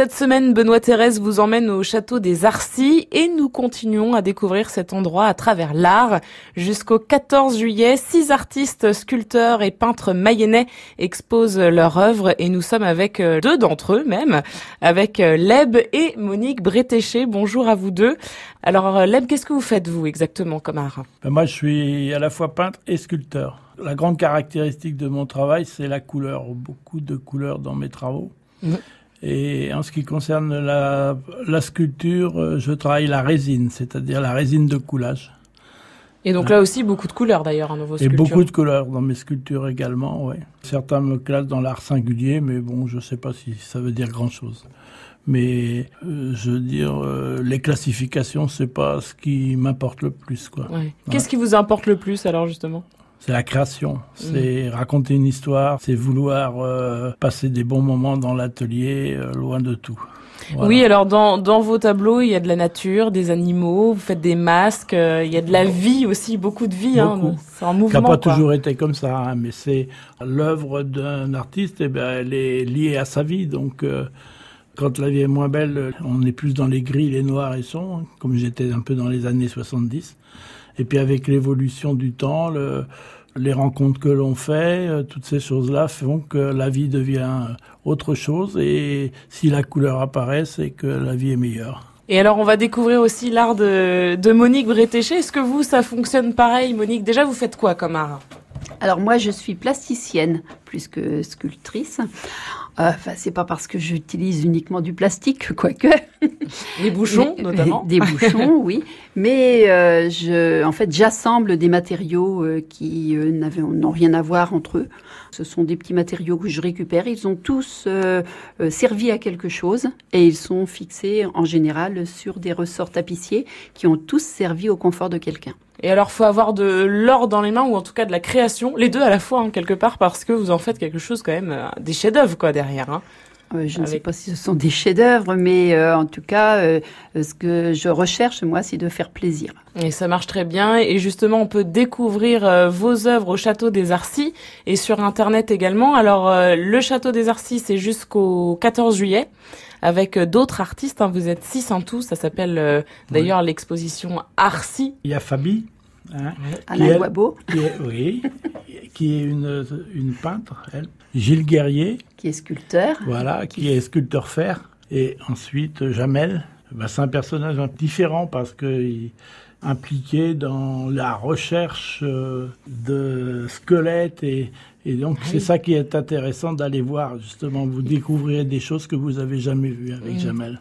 Cette semaine, Benoît Thérèse vous emmène au château des Arcis et nous continuons à découvrir cet endroit à travers l'art. Jusqu'au 14 juillet, six artistes, sculpteurs et peintres mayennais exposent leur œuvre et nous sommes avec euh, deux d'entre eux même, avec euh, Leb et Monique Bretéché. Bonjour à vous deux. Alors euh, Leb, qu'est-ce que vous faites vous exactement comme art? Ben, Moi, je suis à la fois peintre et sculpteur. La grande caractéristique de mon travail, c'est la couleur. Beaucoup de couleurs dans mes travaux. Mmh. Et en ce qui concerne la, la sculpture, euh, je travaille la résine, c'est-à-dire la résine de coulage. Et donc là aussi, beaucoup de couleurs d'ailleurs, dans vos sculptures. Et beaucoup de couleurs dans mes sculptures également, oui. Certains me classent dans l'art singulier, mais bon, je ne sais pas si ça veut dire grand-chose. Mais euh, je veux dire, euh, les classifications, c'est pas ce qui m'importe le plus, quoi. Ouais. Qu'est-ce qui vous importe le plus alors justement? C'est la création, c'est raconter une histoire, c'est vouloir euh, passer des bons moments dans l'atelier, euh, loin de tout. Voilà. Oui, alors dans, dans vos tableaux, il y a de la nature, des animaux, vous faites des masques, euh, il y a de la vie aussi, beaucoup de vie. Hein, c'est un mouvement. Qui n'a pas quoi. toujours été comme ça, hein, mais c'est l'œuvre d'un artiste, et eh ben, elle est liée à sa vie. Donc, quand la vie est moins belle, on est plus dans les gris, les noirs et sombres, comme j'étais un peu dans les années 70. Et puis avec l'évolution du temps, le, les rencontres que l'on fait, euh, toutes ces choses-là font que la vie devient autre chose. Et si la couleur apparaît, c'est que la vie est meilleure. Et alors, on va découvrir aussi l'art de, de Monique Bretéché. Est-ce que vous, ça fonctionne pareil, Monique? Déjà, vous faites quoi comme art? Alors moi, je suis plasticienne plus que sculptrice. Enfin, c'est pas parce que j'utilise uniquement du plastique, quoique. Les bouchons, notamment. Des bouchons, oui. Mais euh, je, en fait, j'assemble des matériaux euh, qui euh, n'ont rien à voir entre eux. Ce sont des petits matériaux que je récupère. Ils ont tous euh, euh, servi à quelque chose et ils sont fixés en général sur des ressorts tapissiers qui ont tous servi au confort de quelqu'un. Et alors, faut avoir de l'or dans les mains ou en tout cas de la création, les deux à la fois hein, quelque part, parce que vous en faites quelque chose quand même, euh, des chefs-d'œuvre quoi derrière. Hein. Euh, je ne sais pas si ce sont des chefs-d'œuvre, mais euh, en tout cas, euh, ce que je recherche moi, c'est de faire plaisir. Et ça marche très bien. Et justement, on peut découvrir vos œuvres au château des Arcis et sur internet également. Alors, le château des Arcis, c'est jusqu'au 14 juillet avec d'autres artistes. Hein. Vous êtes six en tout. Ça s'appelle d'ailleurs l'exposition Arcis. Il y a Fabi. Hein, Alain Guabo. oui, qui est une, une peintre, elle. Gilles Guerrier. Qui est sculpteur. Voilà, qui, qui est sculpteur fer. Et ensuite, Jamel. Ben, c'est un personnage différent parce qu'il impliqué dans la recherche euh, de squelettes et, et donc oui. c'est ça qui est intéressant d'aller voir justement vous découvrirez des choses que vous avez jamais vues avec oui. Jamel.